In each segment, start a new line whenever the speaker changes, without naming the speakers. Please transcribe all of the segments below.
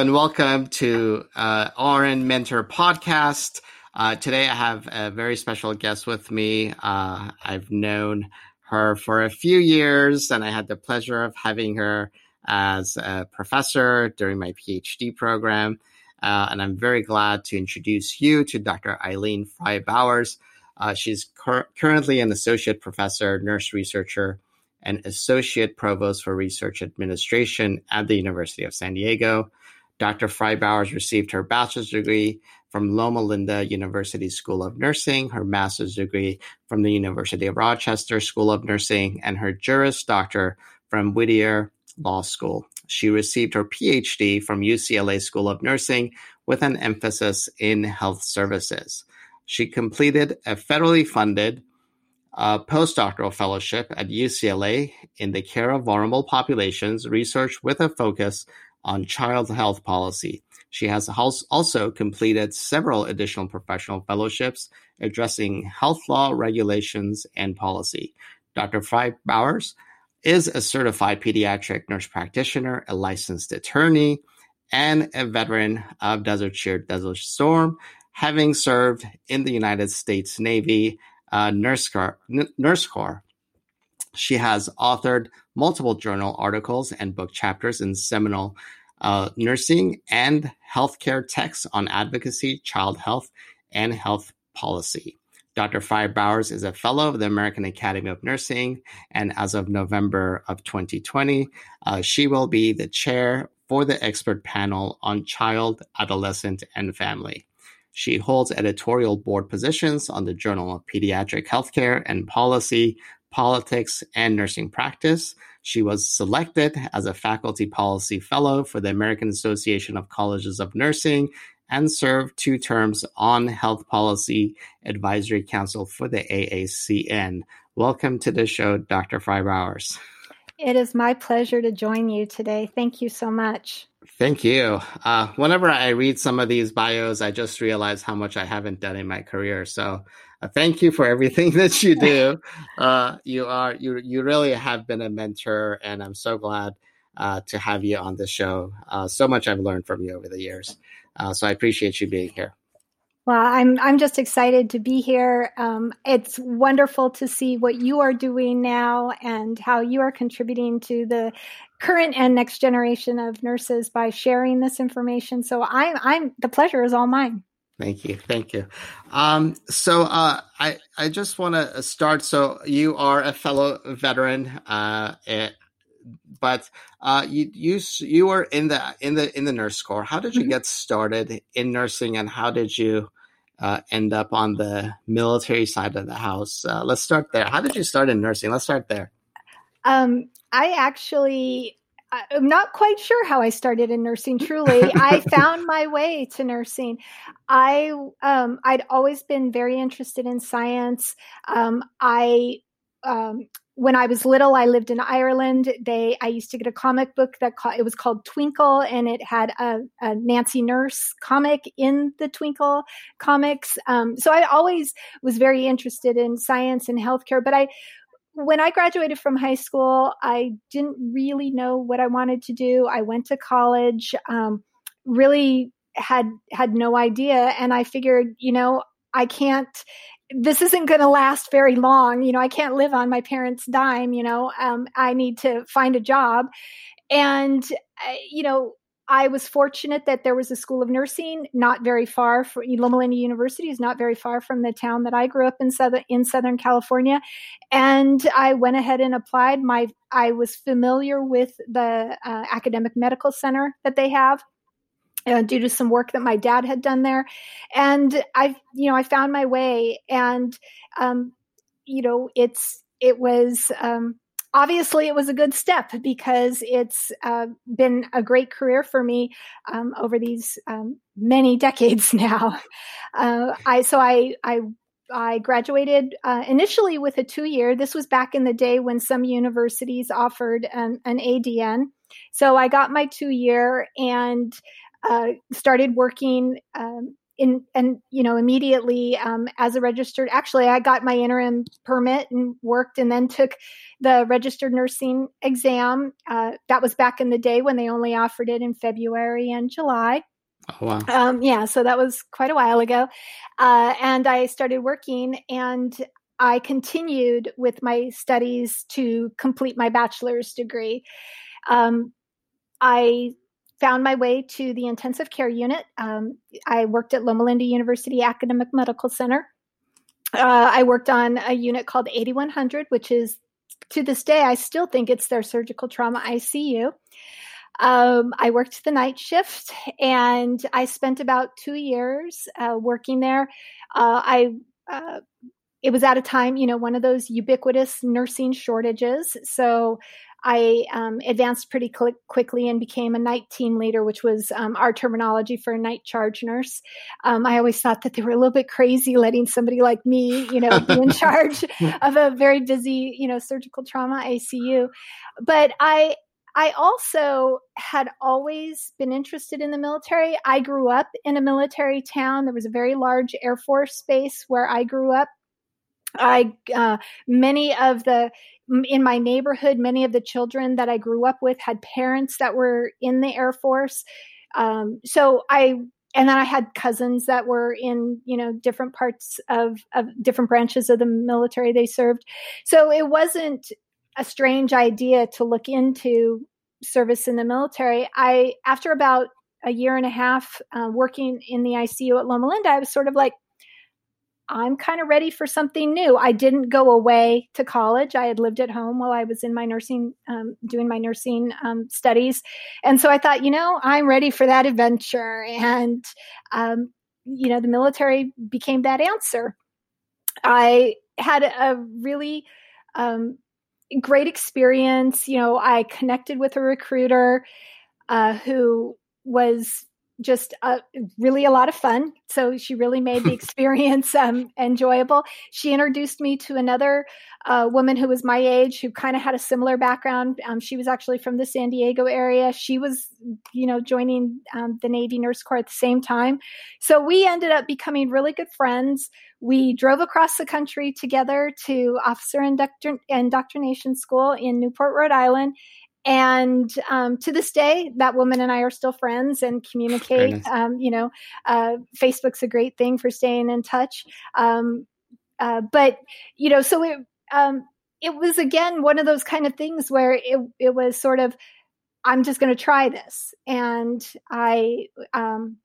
And welcome to uh, RN Mentor Podcast. Uh, today I have a very special guest with me. Uh, I've known her for a few years and I had the pleasure of having her as a professor during my PhD program. Uh, and I'm very glad to introduce you to Dr. Eileen Fry-Bowers. Uh, she's cur- currently an associate professor, nurse researcher, and associate provost for research administration at the University of San Diego. Dr. Fry-Bowers received her bachelor's degree from Loma Linda University School of Nursing, her master's degree from the University of Rochester School of Nursing, and her Juris Doctor from Whittier Law School. She received her PhD from UCLA School of Nursing with an emphasis in health services. She completed a federally funded uh, postdoctoral fellowship at UCLA in the care of vulnerable populations research with a focus on child health policy. She has also completed several additional professional fellowships addressing health law regulations and policy. Dr. Frey Bowers is a certified pediatric nurse practitioner, a licensed attorney, and a veteran of Desert Shield, Desert Storm, having served in the United States Navy uh, Nurse, Corps, Nurse Corps. She has authored multiple journal articles and book chapters in seminal uh, nursing and healthcare texts on advocacy, child health, and health policy. Dr. Fry-Bowers is a fellow of the American Academy of Nursing, and as of November of 2020, uh, she will be the chair for the expert panel on child, adolescent, and family. She holds editorial board positions on the Journal of Pediatric Healthcare and Policy, Politics, and Nursing Practice, she was selected as a faculty policy fellow for the American Association of Colleges of Nursing and served two terms on Health Policy Advisory Council for the AACN. Welcome to the show, Dr. Fry-Bowers.
It is my pleasure to join you today. Thank you so much.
Thank you. Uh, whenever I read some of these bios, I just realize how much I haven't done in my career. So uh, thank you for everything that you do. Uh, you are you you really have been a mentor, and I'm so glad uh, to have you on the show. Uh, so much I've learned from you over the years. Uh, so I appreciate you being here.
Well, I'm I'm just excited to be here. Um, it's wonderful to see what you are doing now and how you are contributing to the current and next generation of nurses by sharing this information. So I'm I'm the pleasure is all mine.
Thank you, thank you. Um, so uh, I I just want to start. So you are a fellow veteran, uh, it, but uh, you you you were in the in the in the nurse corps. How did you mm-hmm. get started in nursing, and how did you uh, end up on the military side of the house? Uh, let's start there. How did you start in nursing? Let's start there.
Um, I actually I'm not quite sure how I started in nursing. Truly, I found my way to nursing. I um, I'd always been very interested in science. Um, I um, when I was little, I lived in Ireland. They I used to get a comic book that ca- it was called Twinkle, and it had a, a Nancy Nurse comic in the Twinkle comics. Um, so I always was very interested in science and healthcare, but I when I graduated from high school, I didn't really know what I wanted to do. I went to college, um, really had had no idea, and I figured, you know, I can't. This isn't going to last very long. You know, I can't live on my parents' dime. You know, um, I need to find a job, and uh, you know, I was fortunate that there was a school of nursing not very far from Loma Linda University is not very far from the town that I grew up in southern in Southern California, and I went ahead and applied. My I was familiar with the uh, academic medical center that they have. Uh, due to some work that my dad had done there, and I, you know, I found my way, and um, you know, it's it was um, obviously it was a good step because it's uh, been a great career for me um, over these um, many decades now. Uh, I so I I I graduated uh, initially with a two year. This was back in the day when some universities offered an, an ADN. So I got my two year and uh, started working um, in and you know immediately um, as a registered actually i got my interim permit and worked and then took the registered nursing exam uh, that was back in the day when they only offered it in february and july
Oh, wow.
Um, yeah, so that was quite a while ago. Uh, and I started working and I continued with my studies to complete my bachelor's degree. Um, I found my way to the intensive care unit. Um, I worked at Loma Linda University Academic Medical Center. Uh, I worked on a unit called 8100, which is to this day, I still think it's their surgical trauma ICU. Um, I worked the night shift and I spent about two years uh, working there. Uh, I uh, it was at a time, you know, one of those ubiquitous nursing shortages. So I um, advanced pretty cl- quickly and became a night team leader, which was um, our terminology for a night charge nurse. Um, I always thought that they were a little bit crazy letting somebody like me, you know, be in charge of a very busy, you know, surgical trauma ICU. But I, I also had always been interested in the military. I grew up in a military town. There was a very large Air Force base where I grew up. I uh, many of the in my neighborhood, many of the children that I grew up with had parents that were in the Air Force. Um, so I and then I had cousins that were in you know different parts of of different branches of the military they served. So it wasn't a strange idea to look into service in the military. I after about a year and a half uh, working in the ICU at Loma Linda, I was sort of like, I'm kind of ready for something new. I didn't go away to college. I had lived at home while I was in my nursing, um, doing my nursing um, studies. And so I thought, you know, I'm ready for that adventure. And, um, you know, the military became that answer. I had a really um, great experience. You know, I connected with a recruiter uh, who was just uh, really a lot of fun. So she really made the experience um, enjoyable. She introduced me to another uh, woman who was my age, who kind of had a similar background. Um, she was actually from the San Diego area. She was, you know, joining um, the Navy Nurse Corps at the same time. So we ended up becoming really good friends. We drove across the country together to officer indoctrin- indoctrination school in Newport, Rhode Island and um, to this day that woman and i are still friends and communicate nice. um, you know uh, facebook's a great thing for staying in touch. Um, uh, but you know so it um, it was again one of those kind of things where it, it was sort of i'm just going to try this. And i um,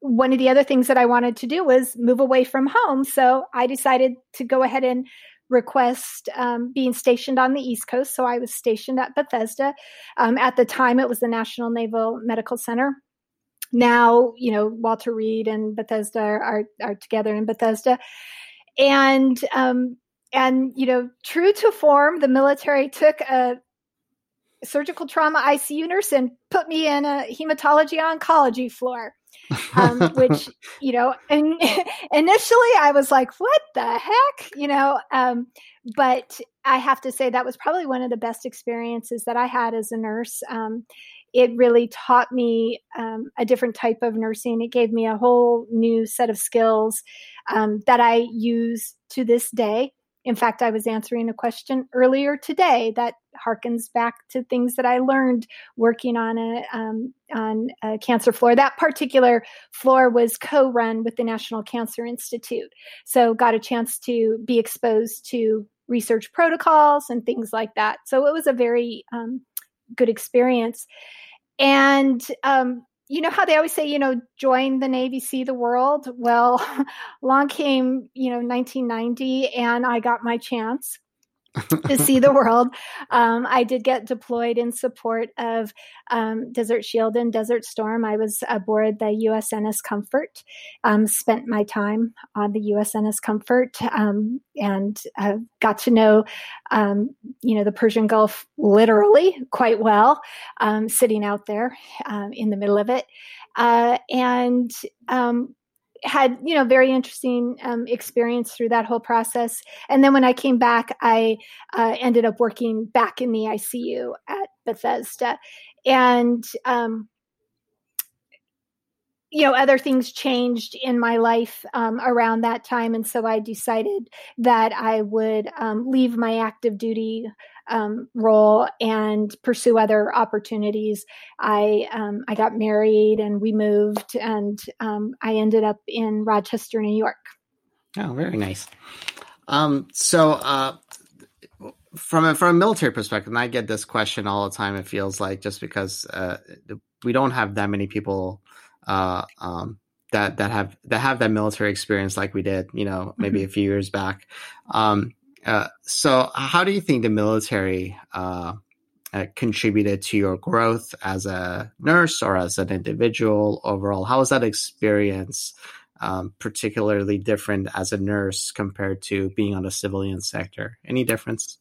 one of the other things that i wanted to do was move away from home. So i decided to go ahead and request um, being stationed on the East Coast. So I was stationed at Bethesda. Um, at the time, it was the National Naval Medical Center. Now, you know, Walter Reed and Bethesda are, are together in Bethesda. And, um, and, you know, true to form, the military took a surgical trauma ICU nurse and put me in a hematology oncology floor um, which you know and initially i was like what the heck? You know um, but i have to say that was probably one of the best experiences that i had as a nurse. Um, it really taught me um, a different type of nursing. It gave me a whole new set of skills um, that i use to this day in fact, I was answering a question earlier today that harkens back to things that I learned working on a um, on a cancer floor. That particular floor was co-run with the National Cancer Institute, so got a chance to be exposed to research protocols and things like that. So it was a very um, good experience. and um, you know how they always say, you know, join the Navy, see the world. Well, along came, you know, 1990, and I got my chance to see the world. Um, I did get deployed in support of um, Desert Shield and Desert Storm. I was aboard the USNS Comfort, um, spent my time on the USNS Comfort, um, and uh, got to know, um, you know, the Persian Gulf literally quite well, um, sitting out there in the middle of it. Uh, and had you know very interesting um, experience through that whole process. And then when i came back i uh, ended up working back in the icu at bethesda. And um, you know other things changed in my life um, around that time and so i decided that i would um, leave my active duty um, role and pursue other opportunities. I um, I got married and we moved, and um, I ended up in Rochester, New York.
Oh, very nice. Um, so, uh, from a, from a military perspective, and I get this question all the time. It feels like just because uh, we don't have that many people uh, um, that that have that have that military experience like we did, you know, maybe mm-hmm. a few years back. Um, uh, so, how do you think the military uh, uh, contributed to your growth as a nurse or as an individual overall? How was that experience um, particularly different as a nurse compared to being on the civilian sector? Any difference?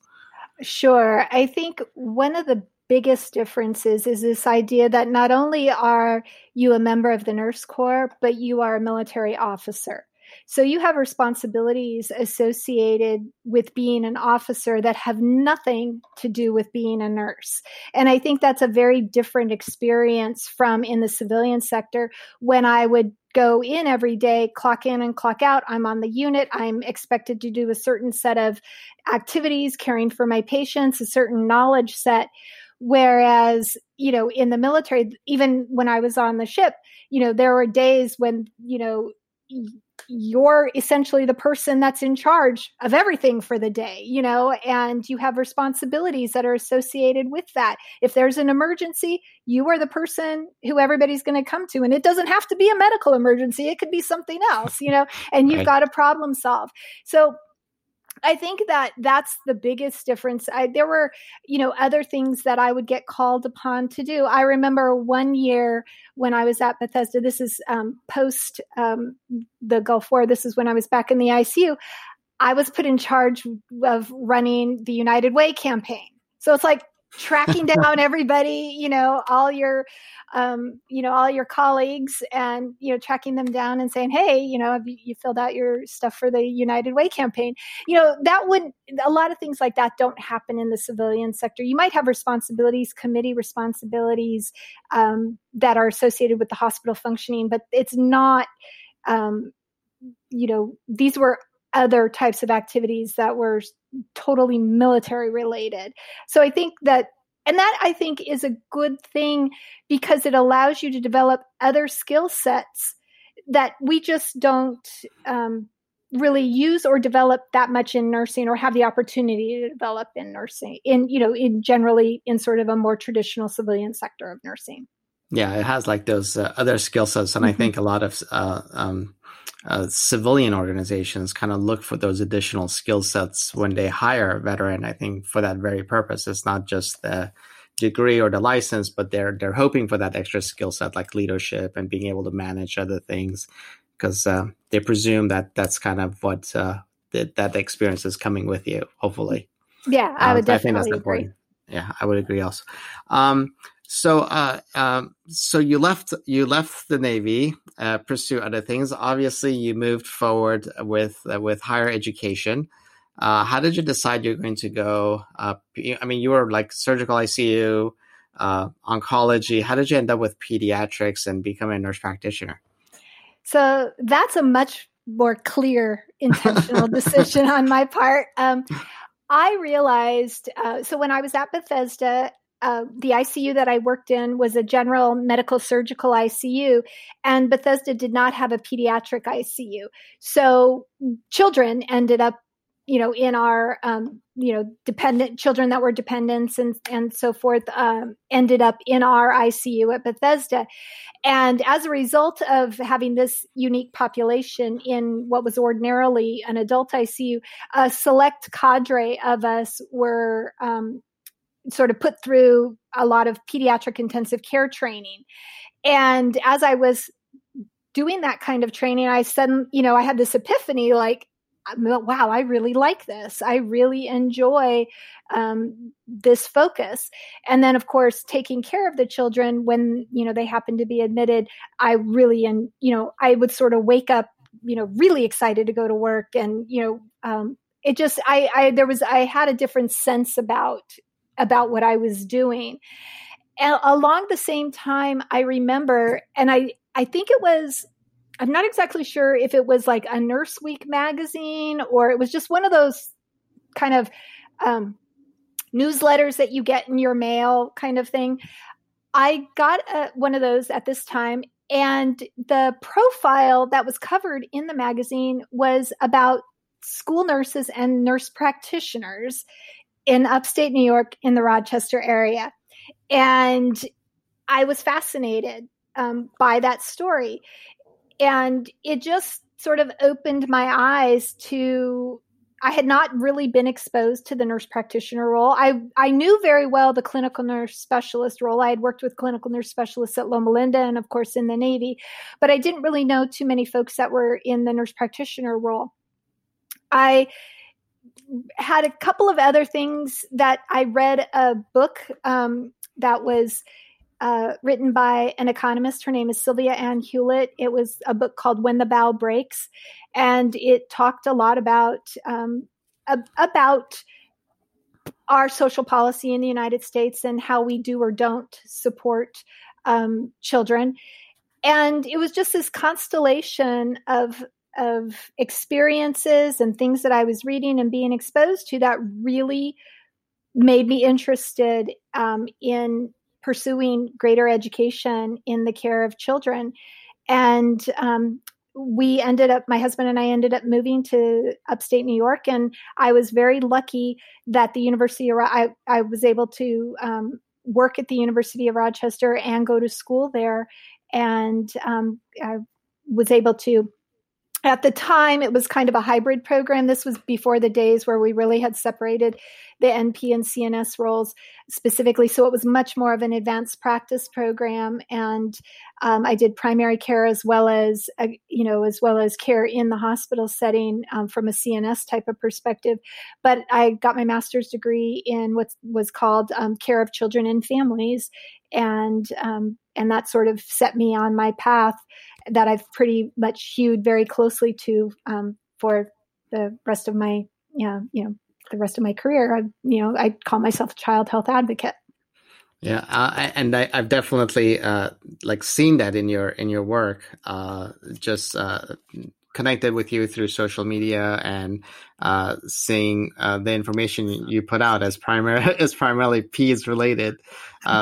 Sure. I think one of the biggest differences is this idea that not only are you a member of the nurse corps, but you are a military officer. So you have responsibilities associated with being an officer that have nothing to do with being a nurse. And I think that's a very different experience from in the civilian sector when I would go in every day, clock in and clock out. I'm on the unit. I'm expected to do a certain set of activities, caring for my patients, a certain knowledge set. Whereas, you know, in the military, even when I was on the ship, you know, there were days when, you know, you're essentially the person that's in charge of everything for the day, you know, and you have responsibilities that are associated with that. If there's an emergency, you are the person who everybody's going to come to. And it doesn't have to be a medical emergency, it could be something else, you know, and you've right. got to problem solve. So I think that that's the biggest difference. I, there were, you know, other things that I would get called upon to do. I remember one year when I was at Bethesda. This is um, post um, the Gulf War. This is when I was back in the ICU. I was put in charge of running the United Way campaign. So it's like tracking down everybody, you know, all your, um, you know, all your colleagues and, you know, tracking them down and saying, Hey, you know, have you, you filled out your stuff for the United Way campaign? You know, that would, a lot of things like that don't happen in the civilian sector. You might have responsibilities, committee responsibilities, um, that are associated with the hospital functioning, but it's not, um, you know, these were other types of activities that were totally military related. So I think that, and that I think is a good thing because it allows you to develop other skill sets that we just don't um, really use or develop that much in nursing or have the opportunity to develop in nursing in you know in generally in sort of a more traditional civilian sector of nursing
yeah it has like those uh, other skill sets and mm-hmm. i think a lot of uh, um, uh, civilian organizations kind of look for those additional skill sets when they hire a veteran. I think for that very purpose, it's not just the degree or the license, but they're they're hoping for that extra skill set like leadership and being able to manage other things because uh, they presume that that's kind of what uh, that that experience is coming with you. Hopefully,
yeah, I would um, definitely I think that's agree. important.
Yeah, I would agree also. Um, so, uh, um, so you left you left the Navy, uh, pursue other things. Obviously, you moved forward with uh, with higher education. Uh, how did you decide you're going to go? Uh, I mean, you were like surgical ICU, uh, oncology. How did you end up with pediatrics and become a nurse practitioner?
So that's a much more clear intentional decision on my part. Um, I realized uh, so when I was at Bethesda uh, the ICU that I worked in was a general medical surgical ICU, and Bethesda did not have a pediatric ICU. So children ended up you know, in our, um, you know, dependent children that were dependents and, and so forth, um, ended up in our ICU at Bethesda. And as a result of having this unique population in what was ordinarily an adult ICU, a select cadre of us were um, sort of put through a lot of pediatric intensive care training. And as I was doing that kind of training, I suddenly, you know, I had this epiphany like, wow, I really like this. I really enjoy um, this focus. And then, of course, taking care of the children when, you know, they happen to be admitted, I really, and, you know, I would sort of wake up, you know, really excited to go to work. And, you know, um, it just, I, I, there was, I had a different sense about, about what I was doing. And along the same time, I remember, and I, I think it was I'm not exactly sure if it was like a Nurse Week magazine or it was just one of those kind of um, newsletters that you get in your mail kind of thing. I got a, one of those at this time, and the profile that was covered in the magazine was about school nurses and nurse practitioners in upstate New York in the Rochester area. And I was fascinated um, by that story and it just sort of opened my eyes to I had not really been exposed to the nurse practitioner role. I, I knew very well the clinical nurse specialist role. I had worked with clinical nurse specialists at Loma Linda and, of course, in the Navy, but I didn't really know too many folks that were in the nurse practitioner role. I had a couple of other things that I read a book um, that was uh, written by an economist. Her name is Sylvia Ann Hewlett. It was a book called When the Bough Breaks, and it talked a lot about um, about our social policy in the United States and how we do or don't support um, children. And it was just this constellation of of experiences and things that I was reading and being exposed to that really made me interested um, in pursuing greater education in the care of children. And um, we ended up, my husband and I ended up moving to upstate New York. And I was very lucky that the University of, I, I was able to um, work at the University of Rochester and go to school there. And um, I was able to at the time it was kind of a hybrid program. This was before the days where we really had separated the np and cns roles specifically. So it was much more of an advanced practice program and um, i did primary care as well as uh, you know as well as care in the hospital setting um, from a cns type of perspective. But i got my master's degree in what was called um, care of children and families and um, and that sort of set me on my path that I've pretty much hewed very closely to um, for the rest of my yeah you know the rest of my career. I you know I call myself a child health advocate.
Yeah, uh, and I, have definitely uh, like seen that in your in your work. Uh, just uh, connected with you through social media and uh, seeing uh, the information you put out as primary as primarily PEDS related.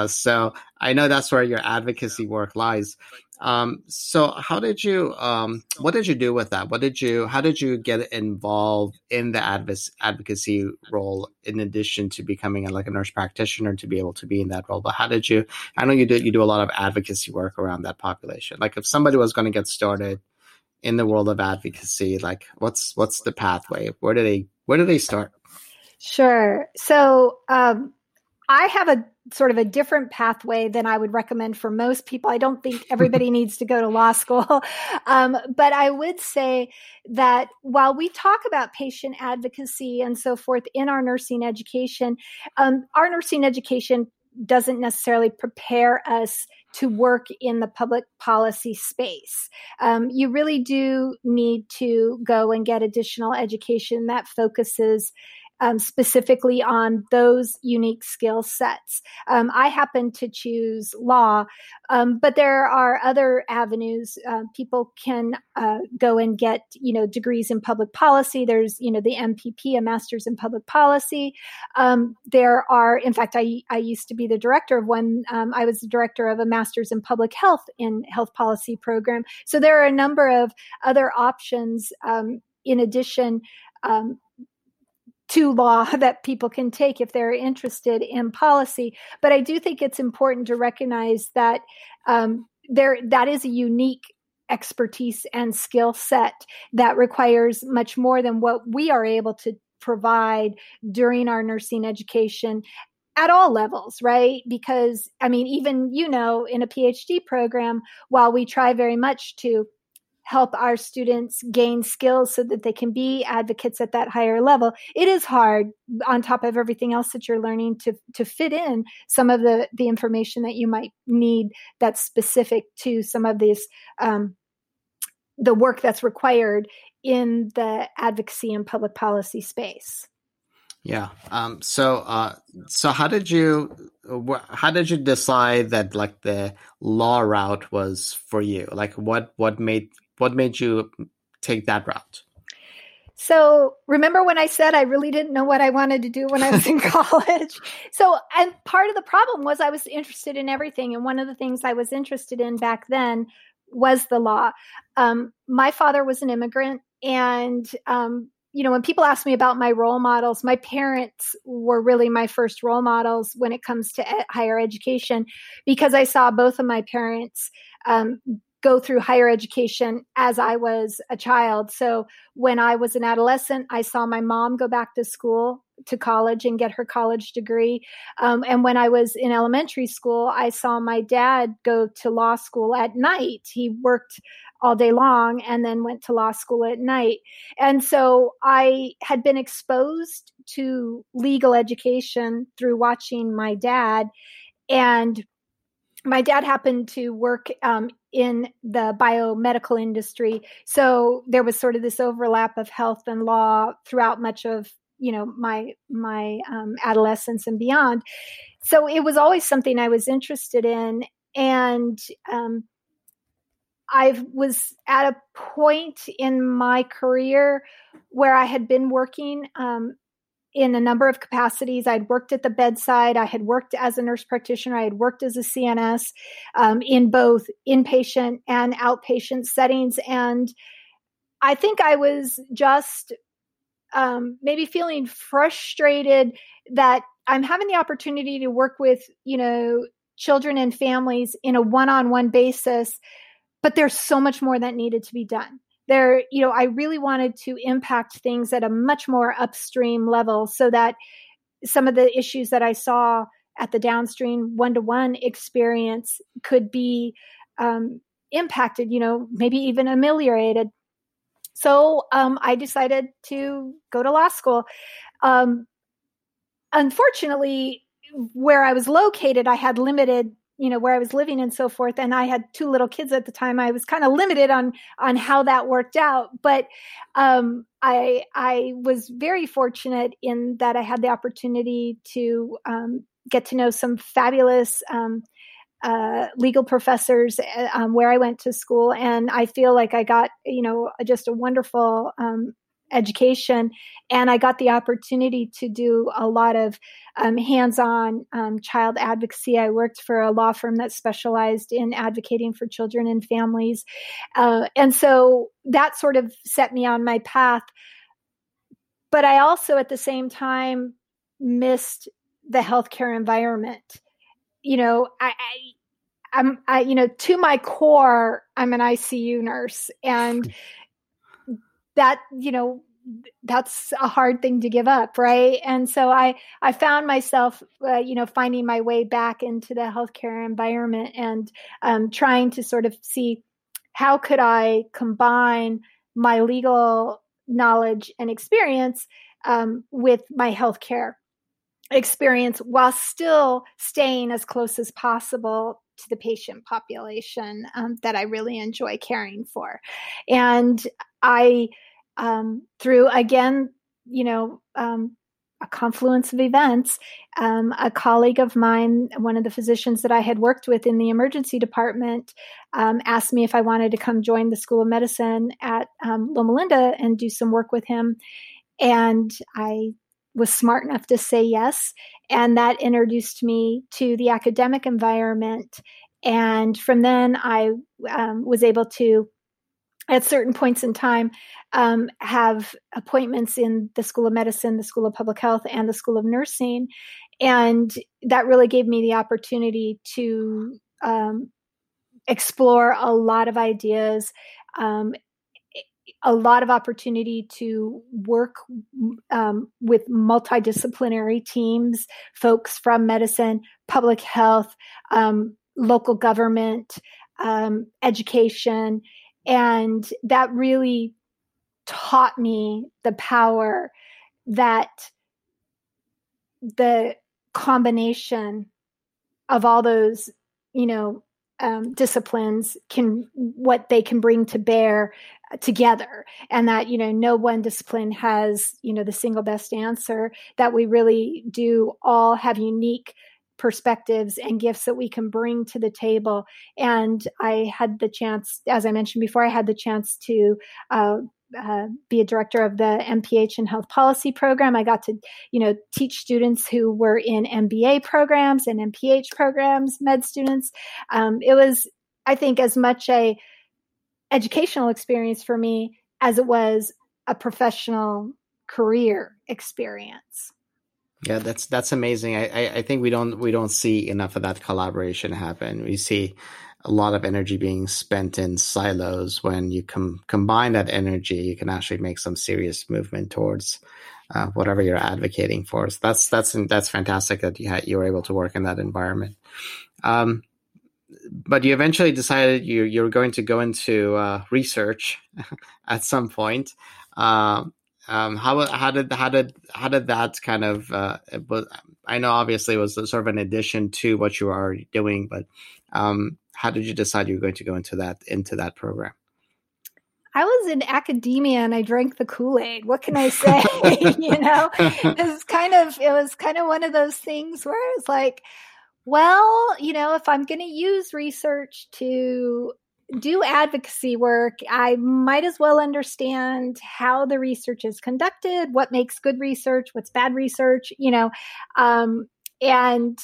so I know that's where your advocacy work lies. Um, so how did you, um, what did you do with that? What did you, how did you get involved in the adv- advocacy role in addition to becoming a, like a nurse practitioner to be able to be in that role? But how did you, I know you do, you do a lot of advocacy work around that population. Like if somebody was going to get started in the world of advocacy, like what's, what's the pathway? Where do they, where do they start?
Sure. So, um, I have a sort of a different pathway than I would recommend for most people. I don't think everybody needs to go to law school. Um, but I would say that while we talk about patient advocacy and so forth in our nursing education, um, our nursing education doesn't necessarily prepare us to work in the public policy space. Um, you really do need to go and get additional education that focuses um, specifically on those unique skill sets. Um, I happen to choose law, um, but there are other avenues. Uh, people can uh, go and get, you know, degrees in public policy. There's, you know, the MPP, a master's in public policy. Um, there are, in fact, I, I used to be the director of one. Um, I was the director of a master's in public health in health policy program. So there are a number of other options um, in addition um, to law that people can take if they're interested in policy. But I do think it's important to recognize that um, there that is a unique expertise and skill set that requires much more than what we are able to provide during our nursing education at all levels, right? Because, I mean, even, you know, in a PhD program, while we try very much to help our students gain skills so that they can be advocates at that higher level it is hard on top of everything else that you're learning to to fit in some of the the information that you might need that's specific to some of these um, the work that's required in the advocacy and public policy space
yeah. Um, so, uh, so how did you, how did you decide that like the law route was for you? Like, what, what made, what made you take that route?
So, remember when I said I really didn't know what I wanted to do when I was in college? So, and part of the problem was I was interested in everything. And one of the things I was interested in back then was the law. Um, my father was an immigrant, and um, you know, when people ask me about my role models, my parents were really my first role models when it comes to higher education because I saw both of my parents um, go through higher education as I was a child. So when I was an adolescent, I saw my mom go back to school to college and get her college degree. Um, and when I was in elementary school, I saw my dad go to law school at night. He worked all day long and then went to law school at night. And so I had been exposed to legal education through watching my dad. And my dad happened to work um, in the biomedical industry. So there was sort of this overlap of health and law throughout much of you know my my um, adolescence and beyond so it was always something i was interested in and um, I was at a point in my career where I had been working um, in a number of capacities. I'd worked at the bedside, I had worked as a nurse practitioner, I had worked as a CNS um, in both inpatient and outpatient settings. And I think I was just um, maybe feeling frustrated that I'm having the opportunity to work with, you know, children and families in a one on one basis but there's so much more that needed to be done there you know i really wanted to impact things at a much more upstream level so that some of the issues that i saw at the downstream one-to-one experience could be um, impacted you know maybe even ameliorated. So um, i decided to go to law school. Um, unfortunately where i was located i had limited you know where i was living and so forth and i had two little kids at the time i was kind of limited on on how that worked out but um, i i was very fortunate in that i had the opportunity to um, get to know some fabulous um, uh, legal professors uh, um, where I went to school, and I feel like I got you know just a wonderful um, education and i got the opportunity to do a lot of um, hands-on um, child advocacy. I worked for a law firm that specialized in advocating for children and families uh, and so that sort of set me on my path. But i also at the same time missed the healthcare environment. You know i, I I'm, I, you know, to my core, I'm an ICU nurse, and that you know that's a hard thing to give up right and so i i found myself uh, you know finding my way back into the healthcare environment and um, trying to sort of see how could i combine my legal knowledge and experience um, with my healthcare experience while still staying as close as possible to the patient population um, that I really enjoy caring for. And I um, through again, you know, um, a confluence of events. Um, a colleague of mine, one of the physicians that I had worked with in the emergency department, um, asked me if I wanted to come join the School of Medicine at um, Loma Linda and do some work with him. And I was smart enough to say yes. And that introduced me to the academic environment. And from then, I um, was able to at certain points in time um, have appointments in the School of Medicine, the School of Public Health, and the School of Nursing. And that really gave me the opportunity to um, explore a lot of ideas, um, a lot of opportunity to work um, with multidisciplinary teams, folks from medicine, public health, um, local government, um, education. And that really taught me the power that the combination of all those, you know, um, disciplines can what they can bring to bear together. And that you know no one discipline has you know the single best answer that we really do all have unique perspectives and gifts that we can bring to the table and i had the chance as i mentioned before i had the chance to uh, uh, be a director of the MPH and health policy program. I got to, you know, teach students who were in MBA programs and MPH programs, med students. Um, it was, I think, as much a educational experience for me as it was a professional career experience.
Yeah, that's that's amazing. I, I, I think we don't we don't see enough of that collaboration happen. We see a lot of energy being spent in silos. When you com- combine that energy, you can actually make some serious movement towards uh, whatever you're advocating for. So that's that's that's fantastic that you you were able to work in that environment. Um, but you eventually decided you you're going to go into uh, research at some point. Uh, um, how how did how did how did that kind of uh, was, I know obviously it was sort of an addition to what you were already doing, but um, how did you decide you were going to go into that into that program?
I was in academia and I drank the Kool Aid. What can I say? you know, it was kind of it was kind of one of those things where it was like, well, you know, if I'm going to use research to do advocacy work, I might as well understand how the research is conducted, what makes good research, what's bad research, you know, um, and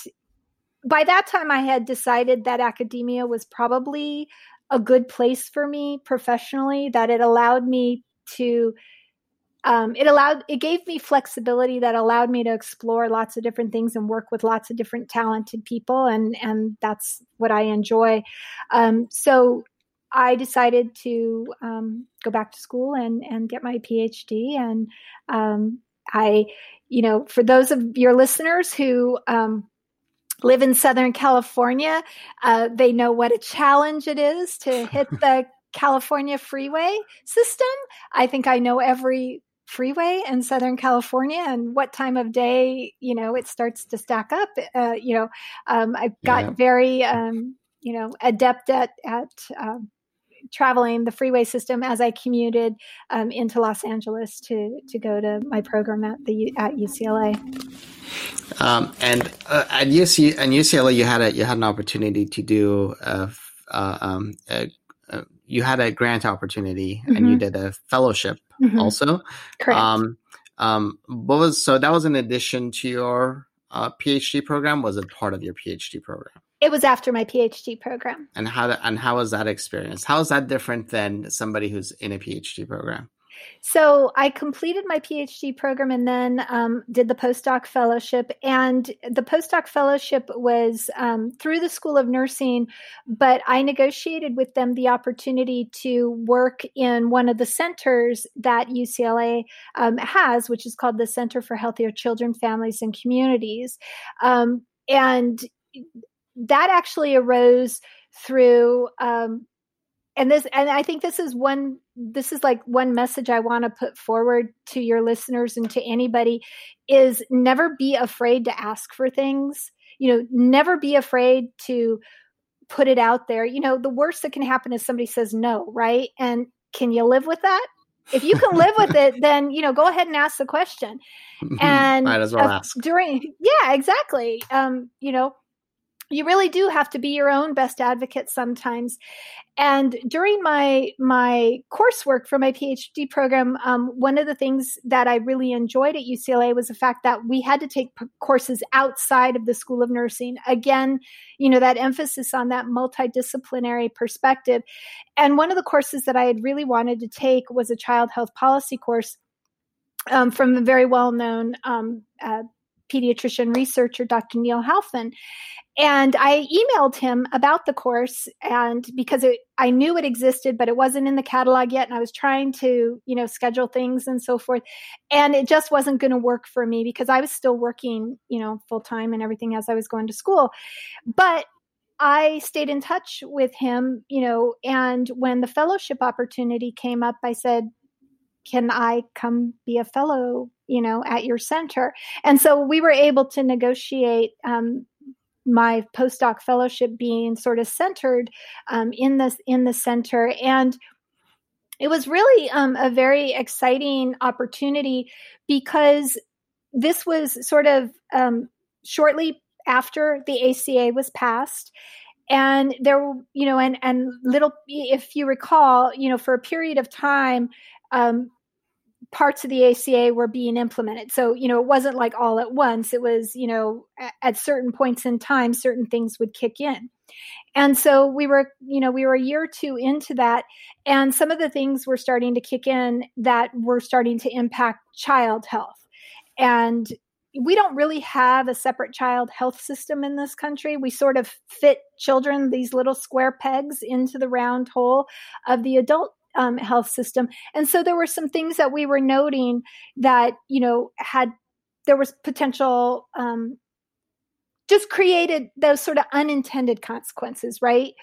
by that time, I had decided that academia was probably a good place for me professionally, that it allowed me to. Um, it allowed it gave me flexibility that allowed me to explore lots of different things and work with lots of different talented people and and that's what i enjoy um, so i decided to um, go back to school and and get my phd and um, i you know for those of your listeners who um, live in Southern California, uh, they know what a challenge it is to hit the California freeway system. I think I know every freeway in Southern California and what time of day, you know, it starts to stack up. Uh, you know, um, I've got yeah. very, um, you know, adept at, at, um, traveling the freeway system as I commuted um, into Los Angeles to to go to my program at the at UCLA.
Um, and uh, at UC and UCLA, you had a you had an opportunity to do a, uh, um, a, a, you had a grant opportunity mm-hmm. and you mm-hmm. did a fellowship mm-hmm. also.
Correct. Um,
um, what was so that was in addition to your uh, PhD program? Was it part of your PhD program?
It was after my PhD program.
And how and how was that experience? How is that different than somebody who's in a PhD program?
So I completed my PhD program and then um, did the postdoc fellowship. And the postdoc fellowship was um, through the School of Nursing, but I negotiated with them the opportunity to work in one of the centers that UCLA um, has, which is called the Center for Healthier Children, Families, and Communities. Um, and that actually arose through um, and this and i think this is one this is like one message i want to put forward to your listeners and to anybody is never be afraid to ask for things. You know never be afraid to put it out there. You know the worst that can happen is somebody says no right? And can you live with that? If you can live with it then you know go ahead and ask the question. And
might as well ask.
during yeah exactly. Um you know you really do have to be your own best advocate sometimes and during my my coursework for my phd program um, one of the things that i really enjoyed at ucla was the fact that we had to take p- courses outside of the school of nursing again you know that emphasis on that multidisciplinary perspective and one of the courses that i had really wanted to take was a child health policy course um, from a very well known um, uh, pediatrician researcher, Dr. Neal Halfon. And I emailed him about the course and because it, I knew it existed, but it wasn't in the catalog yet. And I was trying to, you know, schedule things and so forth. And it just wasn't going to work for me because I was still working, you know, full time and everything as I was going to school. But I stayed in touch with him, you know, and when the fellowship opportunity came up, I said, can I come be a fellow, you know, at your center? And so we were able to negotiate um, my postdoc fellowship being sort of centered um, in this in the center. And it was really um, a very exciting opportunity because this was sort of um, shortly after the ACA was passed. And there you know and and little if you recall you know for a period of time um, parts of the ACA were being implemented. So, you know, it wasn't like all at once. It was, you know, at certain points in time, certain things would kick in. And so we were, you know, we were a year or two into that. And some of the things were starting to kick in that were starting to impact child health. And we don't really have a separate child health system in this country. We sort of fit children, these little square pegs, into the round hole of the adult um, health system. And so there were some things that we were noting that, you know, had, there was potential, um, just created those sort of unintended consequences, right?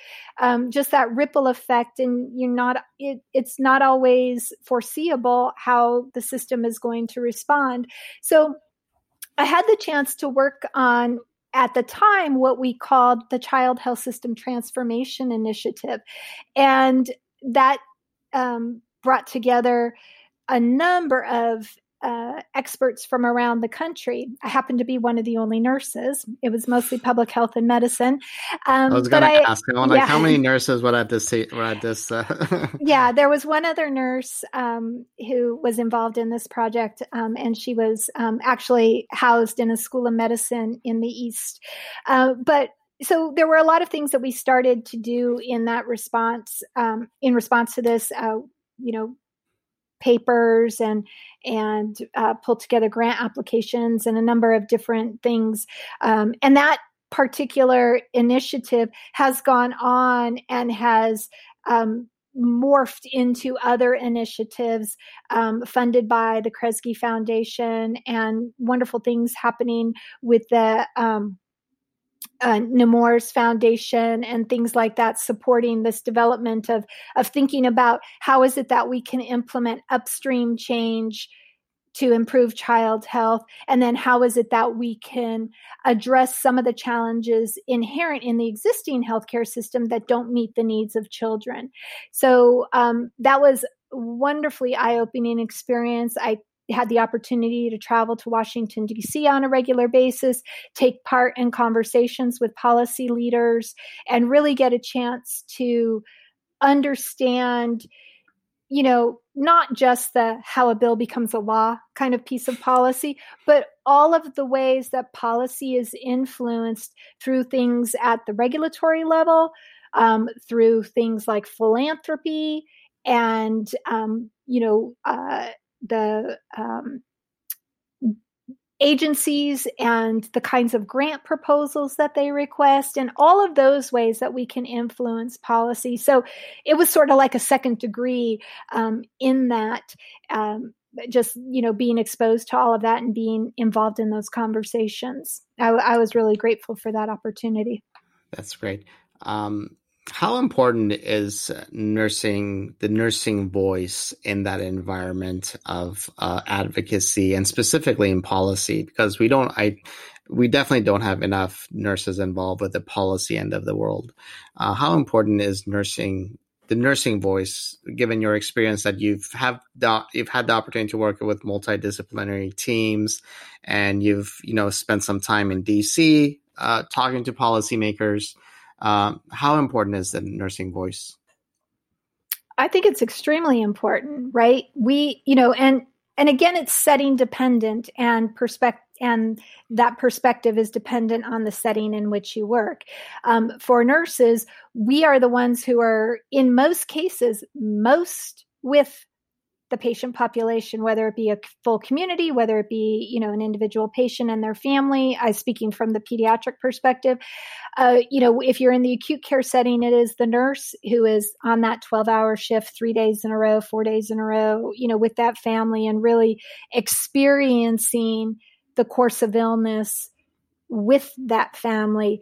Um, just that ripple effect, and you're not, it, it's not always foreseeable how the system is going to respond. So I had the chance to work on at the time what we called the Child Health System Transformation Initiative. And that um, brought together a number of uh, experts from around the country. I happened to be one of the only nurses. It was mostly public health and medicine.
Um, I was going to ask, I'm like, how many nurses were at this? Were at this?
Uh... yeah, there was one other nurse um, who was involved in this project, um, and she was um, actually housed in a school of medicine in the east. Uh, but so there were a lot of things that we started to do in that response um, in response to this uh, you know papers and and uh, pull together grant applications and a number of different things. Um, and that particular initiative has gone on and has um, morphed into other initiatives um, funded by the Kresge Foundation and wonderful things happening with the um, uh, Nemours Foundation and things like that, supporting this development of of thinking about how is it that we can implement upstream change to improve child health, and then how is it that we can address some of the challenges inherent in the existing healthcare system that don't meet the needs of children. So um, that was wonderfully eye-opening experience. I had the opportunity to travel to Washington, D.C. on a regular basis, take part in conversations with policy leaders, and really get a chance to understand you know not just the how a bill becomes a law kind of piece of policy but all of the ways that policy is influenced through things at the regulatory level um, through things like philanthropy and um, you know uh, the um, agencies and the kinds of grant proposals that they request and all of those ways that we can influence policy. So it was sort of like a second degree um, in that um, just you know being exposed to all of that and being involved in those conversations. I, I was really grateful for that opportunity.
That's great. Um, how important is nursing the nursing voice in that environment of uh, advocacy and specifically in policy? Because we don't i we definitely don't have enough nurses involved with the policy end of the world. Uh, how important is nursing the nursing voice given your experience that you've have the, you've had the opportunity to work with multidisciplinary teams and you've you know spent some time in DC uh, talking to policymakers, um, how important is the nursing voice?
I think it's extremely important, right? We, you know, and and again, it's setting dependent and perspective, and that perspective is dependent on the setting in which you work. Um, for nurses, we are the ones who are, in most cases, most with the patient population, whether it be a full community, whether it be you know an individual patient and their family. I speaking from the pediatric perspective. Uh, you know, if you're in the acute care setting, it is the nurse who is on that 12 hour shift, three days in a row, four days in a row. You know, with that family and really experiencing the course of illness with that family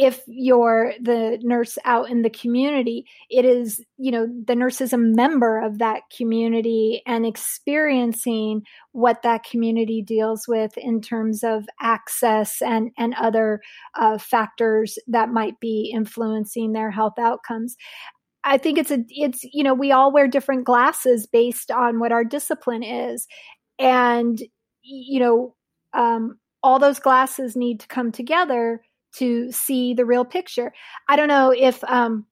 if you're the nurse out in the community it is you know the nurse is a member of that community and experiencing what that community deals with in terms of access and and other uh, factors that might be influencing their health outcomes. I think it's a it's you know we all wear different glasses based on what our discipline is. And you know um, all those glasses need to come together to see the real picture. I don't know if um,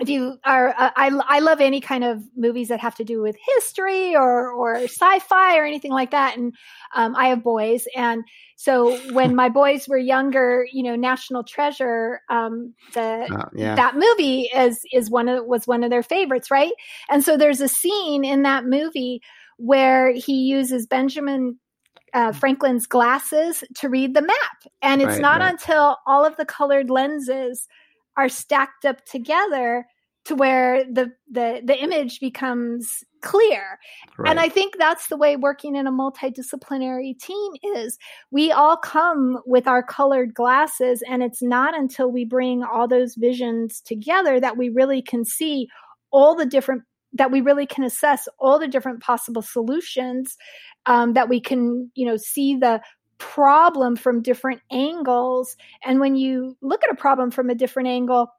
if you are uh, I, I love any kind of movies that have to do with history or or sci-fi or anything like that and um, i have boys and so when my boys were younger you know national treasure um, the uh, yeah. that movie is is one of was one of their favorites right and so there's a scene in that movie where he uses benjamin uh, Franklin's glasses to read the map. And it's right, not right. until all of the colored lenses are stacked up together to where the the the image becomes clear. Right. And I think that's the way working in a multidisciplinary team is. We all come with our colored glasses and it's not until we bring all those visions together that we really can see all the different that we really can assess all the different possible solutions um, that we can you know see the problem from different angles. And when you look at a problem from a different angle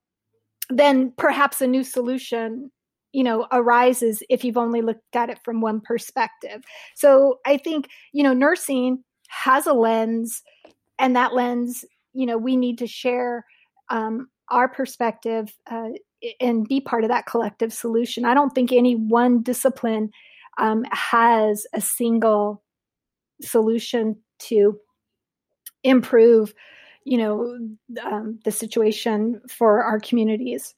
then perhaps a new solution you know arises if you've only looked at it from one perspective. So i think you know nursing has a lens and that lens you know we need to share um, our perspective uh, and be part of that collective solution. I don't think any one discipline um, has a single solution to improve, you know, um, the situation for our communities.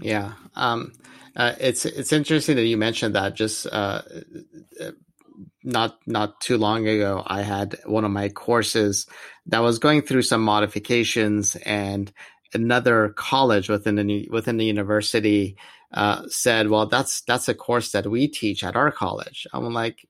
Yeah, um, uh, it's it's interesting that you mentioned that. Just uh, not not too long ago, I had one of my courses that was going through some modifications, and another college within the within the university uh, said, "Well, that's that's a course that we teach at our college." I'm like,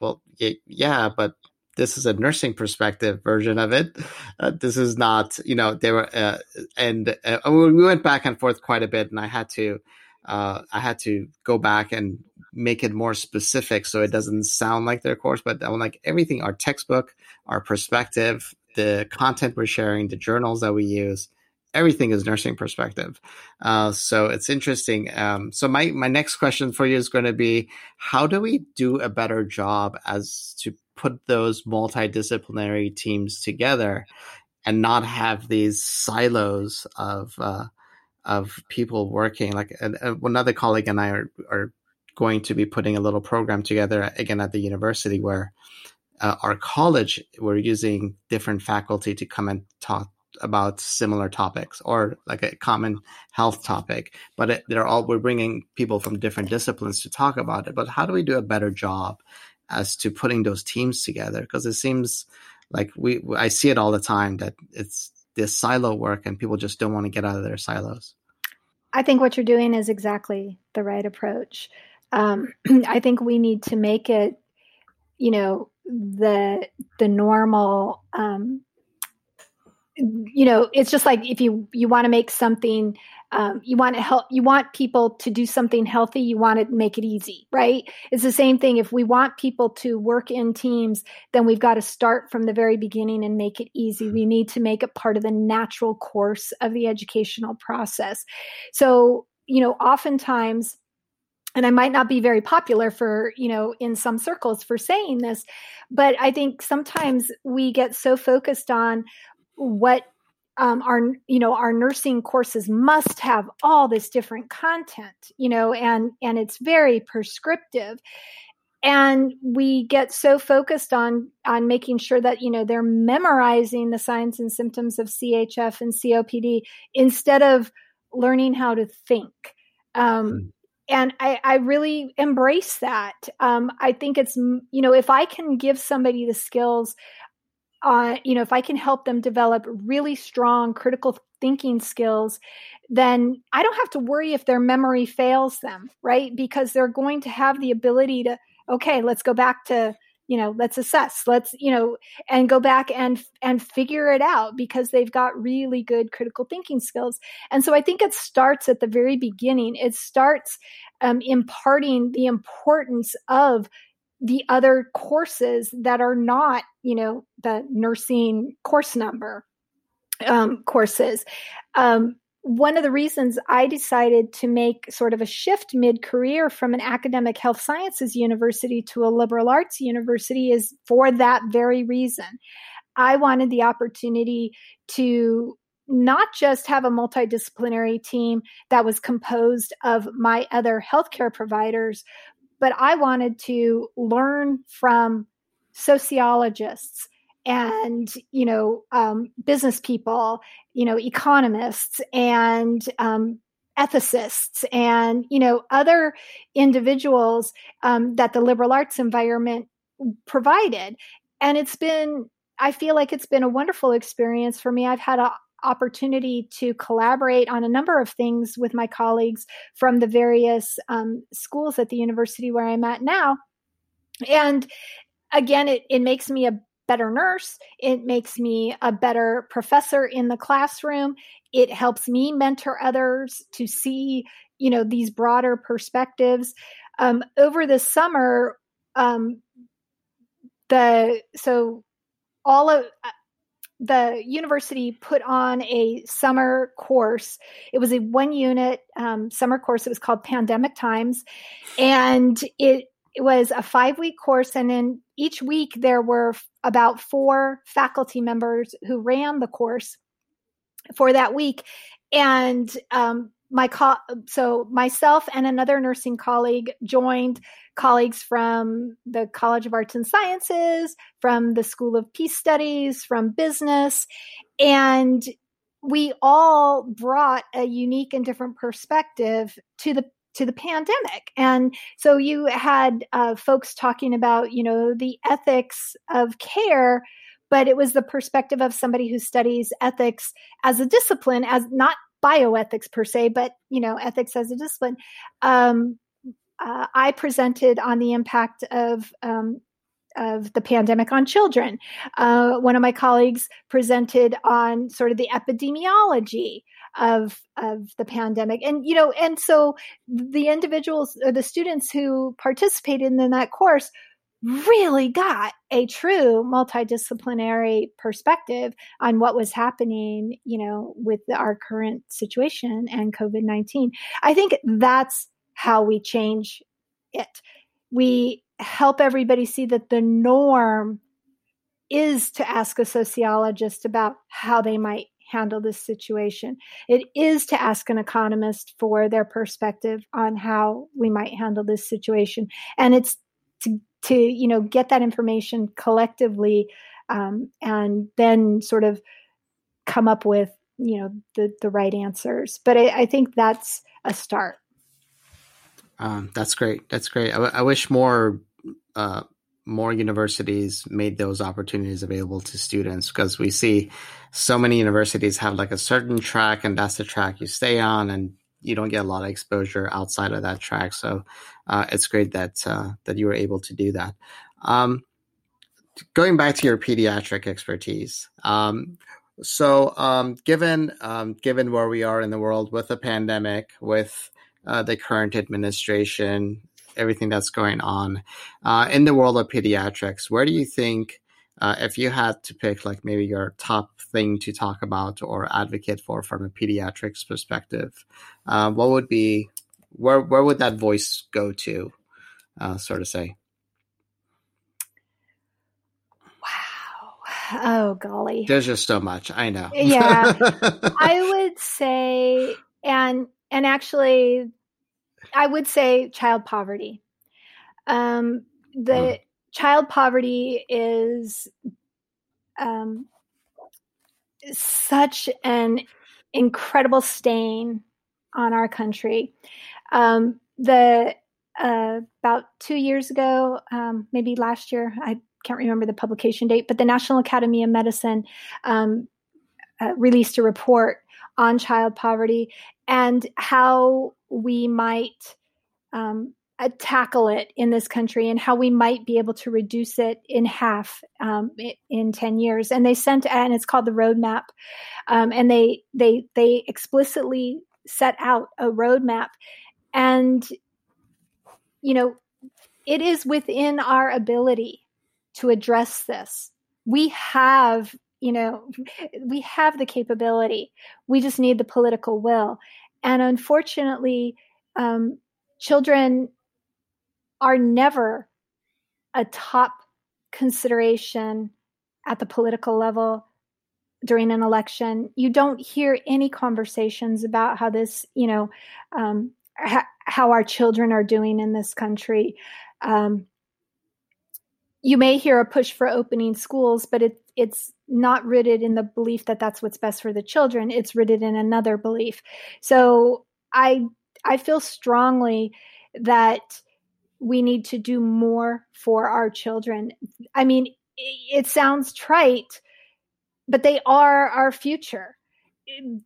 "Well, yeah, but this is a nursing perspective version of it. Uh, this is not, you know, they were, uh, and uh, we went back and forth quite a bit, and I had to, uh, I had to go back and make it more specific so it doesn't sound like their course. But I'm like everything, our textbook, our perspective, the content we're sharing, the journals that we use, everything is nursing perspective. Uh, so it's interesting. Um, so my my next question for you is going to be: How do we do a better job as to put those multidisciplinary teams together and not have these silos of uh, of people working? Like uh, another colleague and I are are going to be putting a little program together again at the university where. Uh, our college, we're using different faculty to come and talk about similar topics or like a common health topic. But it, they're all we're bringing people from different disciplines to talk about it. But how do we do a better job as to putting those teams together? Because it seems like we i see it all the time that it's this silo work and people just don't want to get out of their silos.
I think what you're doing is exactly the right approach. Um, i think we need to make it you know the the normal um, you know it's just like if you you want to make something um, you want to help you want people to do something healthy you want to make it easy right? It's the same thing. If we want people to work in teams then we've got to start from the very beginning and make it easy. We need to make it part of the natural course of the educational process. So you know oftentimes and I might not be very popular for, you know, in some circles for saying this, but I think sometimes we get so focused on what um, our you know our nursing courses must have all this different content you know and and it's very prescriptive. And we get so focused on on making sure that you know they're memorizing the signs and symptoms of chf and copd instead of learning how to think. Um, mm and I, I, really embrace that. Um, I think it's you know if I can give somebody the skills, uh, you know if I can help them develop really strong critical thinking skills, then I don't have to worry if their memory fails them, right? Because they're going to have the ability to okay, let's go back to you know let's assess let's you know and go back and and figure it out because they've got really good critical thinking skills. And so i think it starts at the very beginning. It starts um, imparting the importance of the other courses that are not you know the nursing course number um, courses. Um, one of the reasons I decided to make sort of a shift mid career from an academic health sciences university to a liberal arts university is for that very reason. I wanted the opportunity to not just have a multidisciplinary team that was composed of my other healthcare providers, but I wanted to learn from sociologists and you know um, business people you know economists and um, ethicists and you know other individuals um, that the liberal arts environment provided. And it's been i feel like it's been a wonderful experience for me. I've had an opportunity to collaborate on a number of things with my colleagues from the various um, schools at the university where i'm at now. And again it, it makes me a better nurse. It makes me a better professor in the classroom. It helps me mentor others to see, you know, these broader perspectives. Um, over the summer, um, the so all of uh, the university put on a summer course. It was a one unit um, summer course. It was called Pandemic Times, and it it was a five week course, and in each week there were about four faculty members who ran the course for that week. And um, my co- so myself and another nursing colleague joined colleagues from the College of Arts and Sciences, from the School of Peace Studies, from business, and we all brought a unique and different perspective to the to the pandemic. And so you had uh, folks talking about, you know, the ethics of care, but it was the perspective of somebody who studies ethics as a discipline, as not bioethics per se, but, you know, ethics as a discipline. Um, uh, I presented on the impact of um, of the pandemic on children. Uh, one of my colleagues presented on sort of the epidemiology of of the pandemic. And you know and so the individuals or the students who participated in that course really got a true multidisciplinary perspective on what was happening you know with our current situation and covid-19 i think that's how we change it. We help everybody see that the norm is to ask a sociologist about how they might handle this situation. It is to ask an economist for their perspective on how we might handle this situation. And it's to, to you know, get that information collectively um, and then sort of come up with, you know, the, the right answers. But I, I think that's a start.
Um, that's great. That's great. I, I wish more uh, more universities made those opportunities available to students because we see so many universities have like a certain track and that's the track you stay on and you don't get a lot of exposure outside of that track. So uh, it's great that uh, that you were able to do that. Um, going back to your pediatric expertise, um, so um, given um, given where we are in the world with the pandemic, with uh, the current administration, everything that's going on uh, in the world of pediatrics. Where do you think, uh, if you had to pick like maybe your top thing to talk about or advocate for from a pediatrics perspective, uh, what would be where where would that voice go to, uh, sort of say?
Wow. Oh golly.
There's just so much. I know.
Yeah. I would say and and actually I would say child poverty. Um the mm. child poverty is um such an incredible stain on our country. Um, the uh, about two years ago, um, maybe last year, I can't remember the publication date, but the National Academy of Medicine um, uh, released a report on child poverty and how we might um, uh, tackle it in this country and how we might be able to reduce it in half um, in 10 years. And they sent and it's called the roadmap um, and they they they explicitly set out a roadmap. And you know it is within our ability to address this. We have you know we have the capability. We just need the political will and unfortunately um, children are never a top consideration at the political level during an election. You don't hear any conversations about how this, you know, um, ha- how our children are doing in this country. Um, you may hear a push for opening schools, but it, it's not rooted in the belief that that's what's best for the children. It's rooted in another belief. So I I feel strongly that we need to do more for our children. I mean, it sounds trite, but they are our future.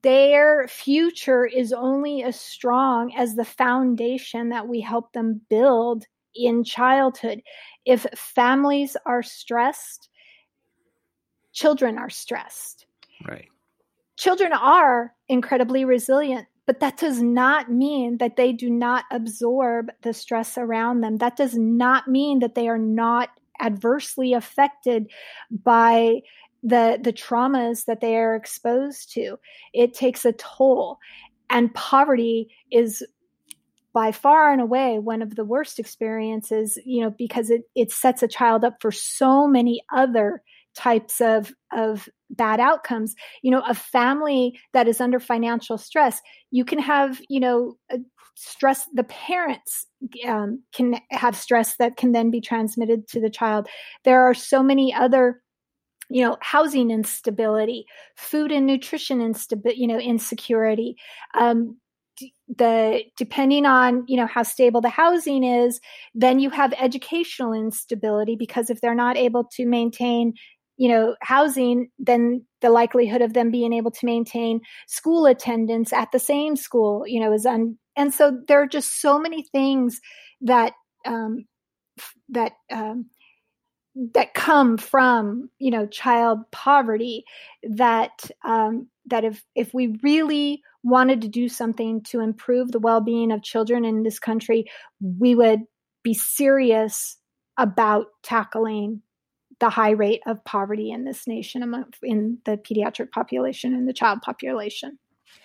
Their future is only as strong as the foundation that we help them build in childhood. If families are stressed, children are stressed.
Right.
Children are incredibly resilient but that does not mean that they do not absorb the stress around them. That does not mean that they are not adversely affected by the the traumas that they are exposed to. It takes a toll. And poverty is by far and away one of the worst experiences, you know, because it, it sets a child up for so many other types of of bad outcomes. You know a family that is under financial stress you can have you know stress the parents um, can have stress that can then be transmitted to the child. There are so many other you know housing instability food and nutrition instability you know insecurity. Um, the depending on you know how stable the housing is then you have educational instability because if they're not able to maintain you know housing then the likelihood of them being able to maintain school attendance at the same school you know is un and so there are just so many things that um that um that come from you know child poverty that um that if if we really wanted to do something to improve the well-being of children in this country we would be serious about tackling the high rate of poverty in this nation among in the pediatric population and the child population.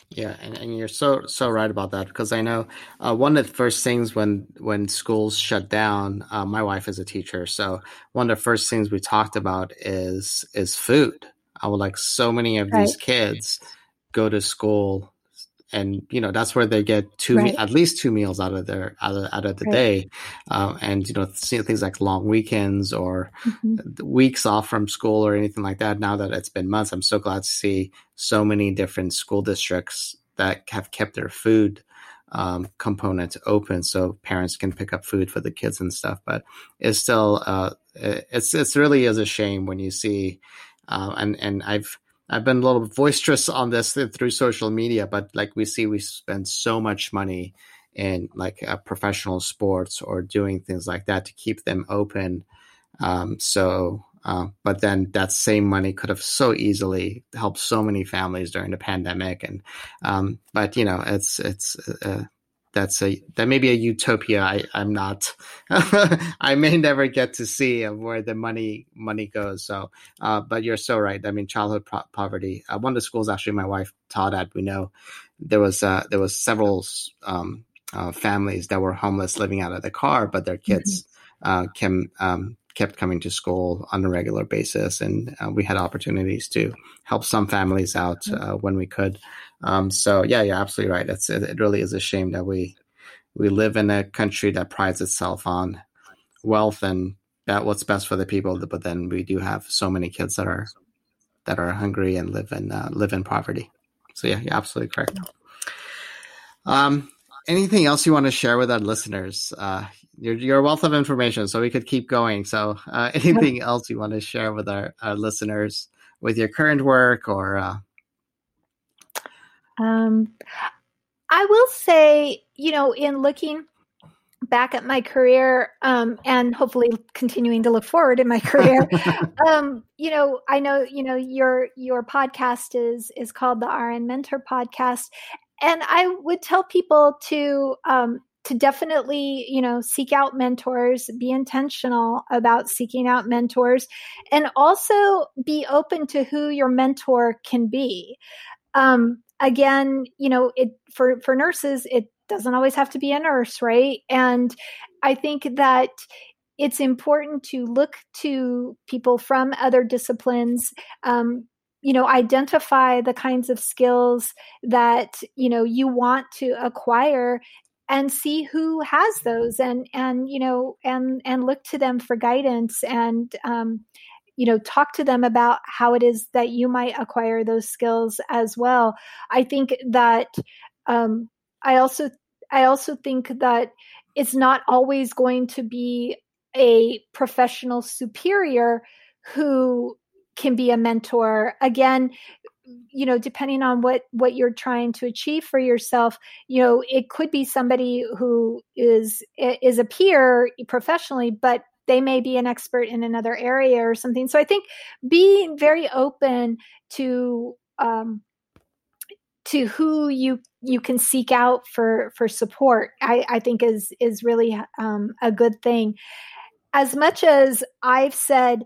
Yeah, and, and you're so so right about that because I know uh, one of the first things when when schools shut down. Uh, my wife is a teacher, so one of the first things we talked about is is food. I would like so many of right. these kids go to school and you know that's where they get two right. at least two meals out of their out of, out of the right. day um, and you know things like long weekends or mm-hmm. weeks off from school or anything like that now that it's been months i'm so glad to see so many different school districts that have kept their food um, component open so parents can pick up food for the kids and stuff but it's still uh, it's it's really is a shame when you see uh, and and i've I've been a little boisterous on this through social media, but like we see, we spend so much money in like uh, professional sports or doing things like that to keep them open. Um, so, uh, but then that same money could have so easily helped so many families during the pandemic. And, um, but you know, it's, it's, uh, that's a that may be a utopia I, i'm not i may never get to see of where the money money goes so uh, but you're so right i mean childhood pro- poverty uh, one of the schools actually my wife taught at we know there was uh, there was several um, uh, families that were homeless living out of the car, but their kids mm-hmm. uh, came, um, kept coming to school on a regular basis. And uh, we had opportunities to help some families out mm-hmm. uh, when we could. Um, so, yeah, you're absolutely right. It's, it really is a shame that we, we live in a country that prides itself on wealth and that what's best for the people, but then we do have so many kids that are that are hungry and live in uh, live in poverty. So yeah, you're absolutely correct. Um, anything else you want to share with our listeners? Uh, you're, you're wealth of information, so we could keep going. So, uh, anything else you want to share with our, our listeners with your current work or?
Um, I will say, you know, in looking back at my career um, and hopefully continuing to look forward in my career um, you know i know you know your your podcast is is called the rn mentor podcast. And i would tell people to um, to definitely you know seek out mentors be intentional about seeking out mentors and also be open to who your mentor can be. Um, again you know it for for nurses it doesn't always have to be a nurse, right? And I think that it's important to look to people from other disciplines um, you know identify the kinds of skills that you know you want to acquire and see who has those and and you know and and look to them for guidance and um, you know talk to them about how it is that you might acquire those skills as well i think that um, I also I also think that it's not always going to be a professional superior who can be a mentor. Again, you know depending on what what you're trying to achieve for yourself you know it could be somebody who is is a peer professionally but they may be an expert in another area or something. So i think being very open to um, to who you you can seek out for for support i i think is is really um, a good thing. As much as i've said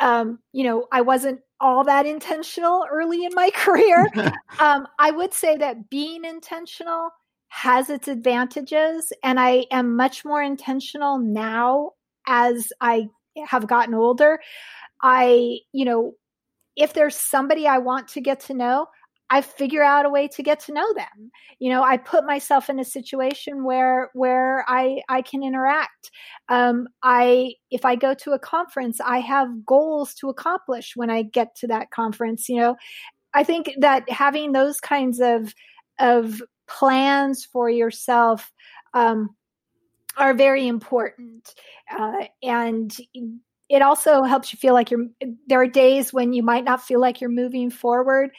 um, you know i wasn't all that intentional early in my career um, i would say that being intentional has its advantages and i am much more intentional now as i have gotten older i you know if there's somebody i want to get to know I figure out a way to get to know them. You know, I put myself in a situation where where I I can interact. Um, I if I go to a conference, I have goals to accomplish when I get to that conference. You know, I think that having those kinds of of plans for yourself um, are very important, uh, and it also helps you feel like you're there are days when you might not feel like you're moving forward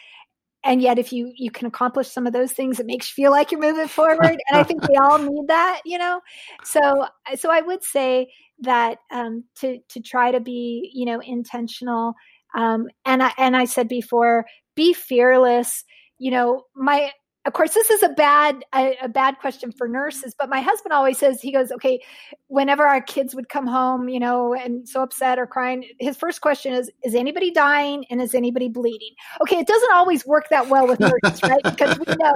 and yet if you you can accomplish some of those things it makes you feel like you're moving forward and i think we all need that you know? So so i would say that um, to to try to be you know intentional um, and i and i said before be fearless. You know my of course this is a bad a, a, bad question for nurses but my husband always says he goes okay whenever our kids would come home you know and so upset or crying his first question is is anybody dying and is anybody bleeding? Okay it doesn't always work that well with nurses right? Because we know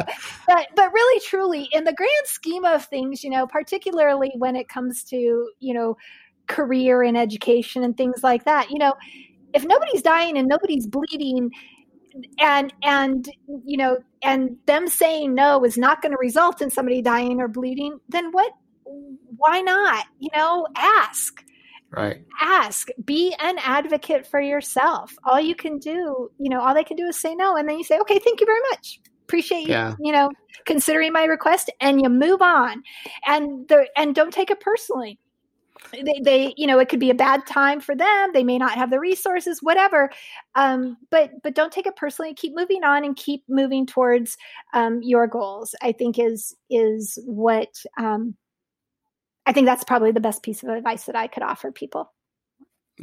but but really truly in the grand scheme of things you know particularly when it comes to you know career and education and things like that you know if nobody's dying and nobody's bleeding and and you know and them saying no is not going to result in somebody dying or bleeding then what why not you know? Ask.
Right.
Ask. Be an advocate for yourself. All you can do you know all they can do is say no and then you say okay thank you very much. Appreciate you yeah. you know considering my request and you move on. And the and don't take it personally they, they you know it could be a bad time for them. They may not have the resources whatever. Um, but but don't take it personally. Keep moving on and keep moving towards um, your goals i think is is what um, i think that's probably the best piece of advice that i could offer people.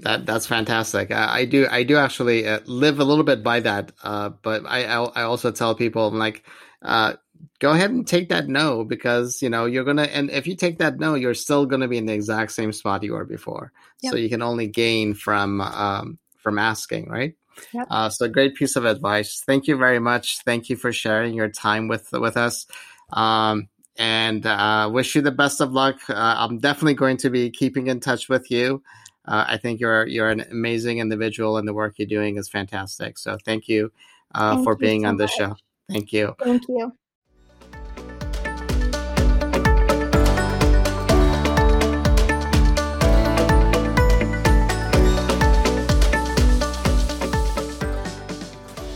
That that's fantastic. I, I do I do actually uh, live a little bit by that, uh, but I I also tell people like uh, go ahead and take that no because you know you're gonna and if you take that no you're still gonna be in the exact same spot you were before yep. so you can only gain from um, from asking right yep. uh, so great piece of advice thank you very much thank you for sharing your time with with us um, and uh, wish you the best of luck. Uh, I'm definitely going to be keeping in touch with you. Uh, I think you're you're an amazing individual, and the work you're doing is fantastic. So thank you uh,
Thank
for
you
being
so
on the show. Thank you.
Thank you.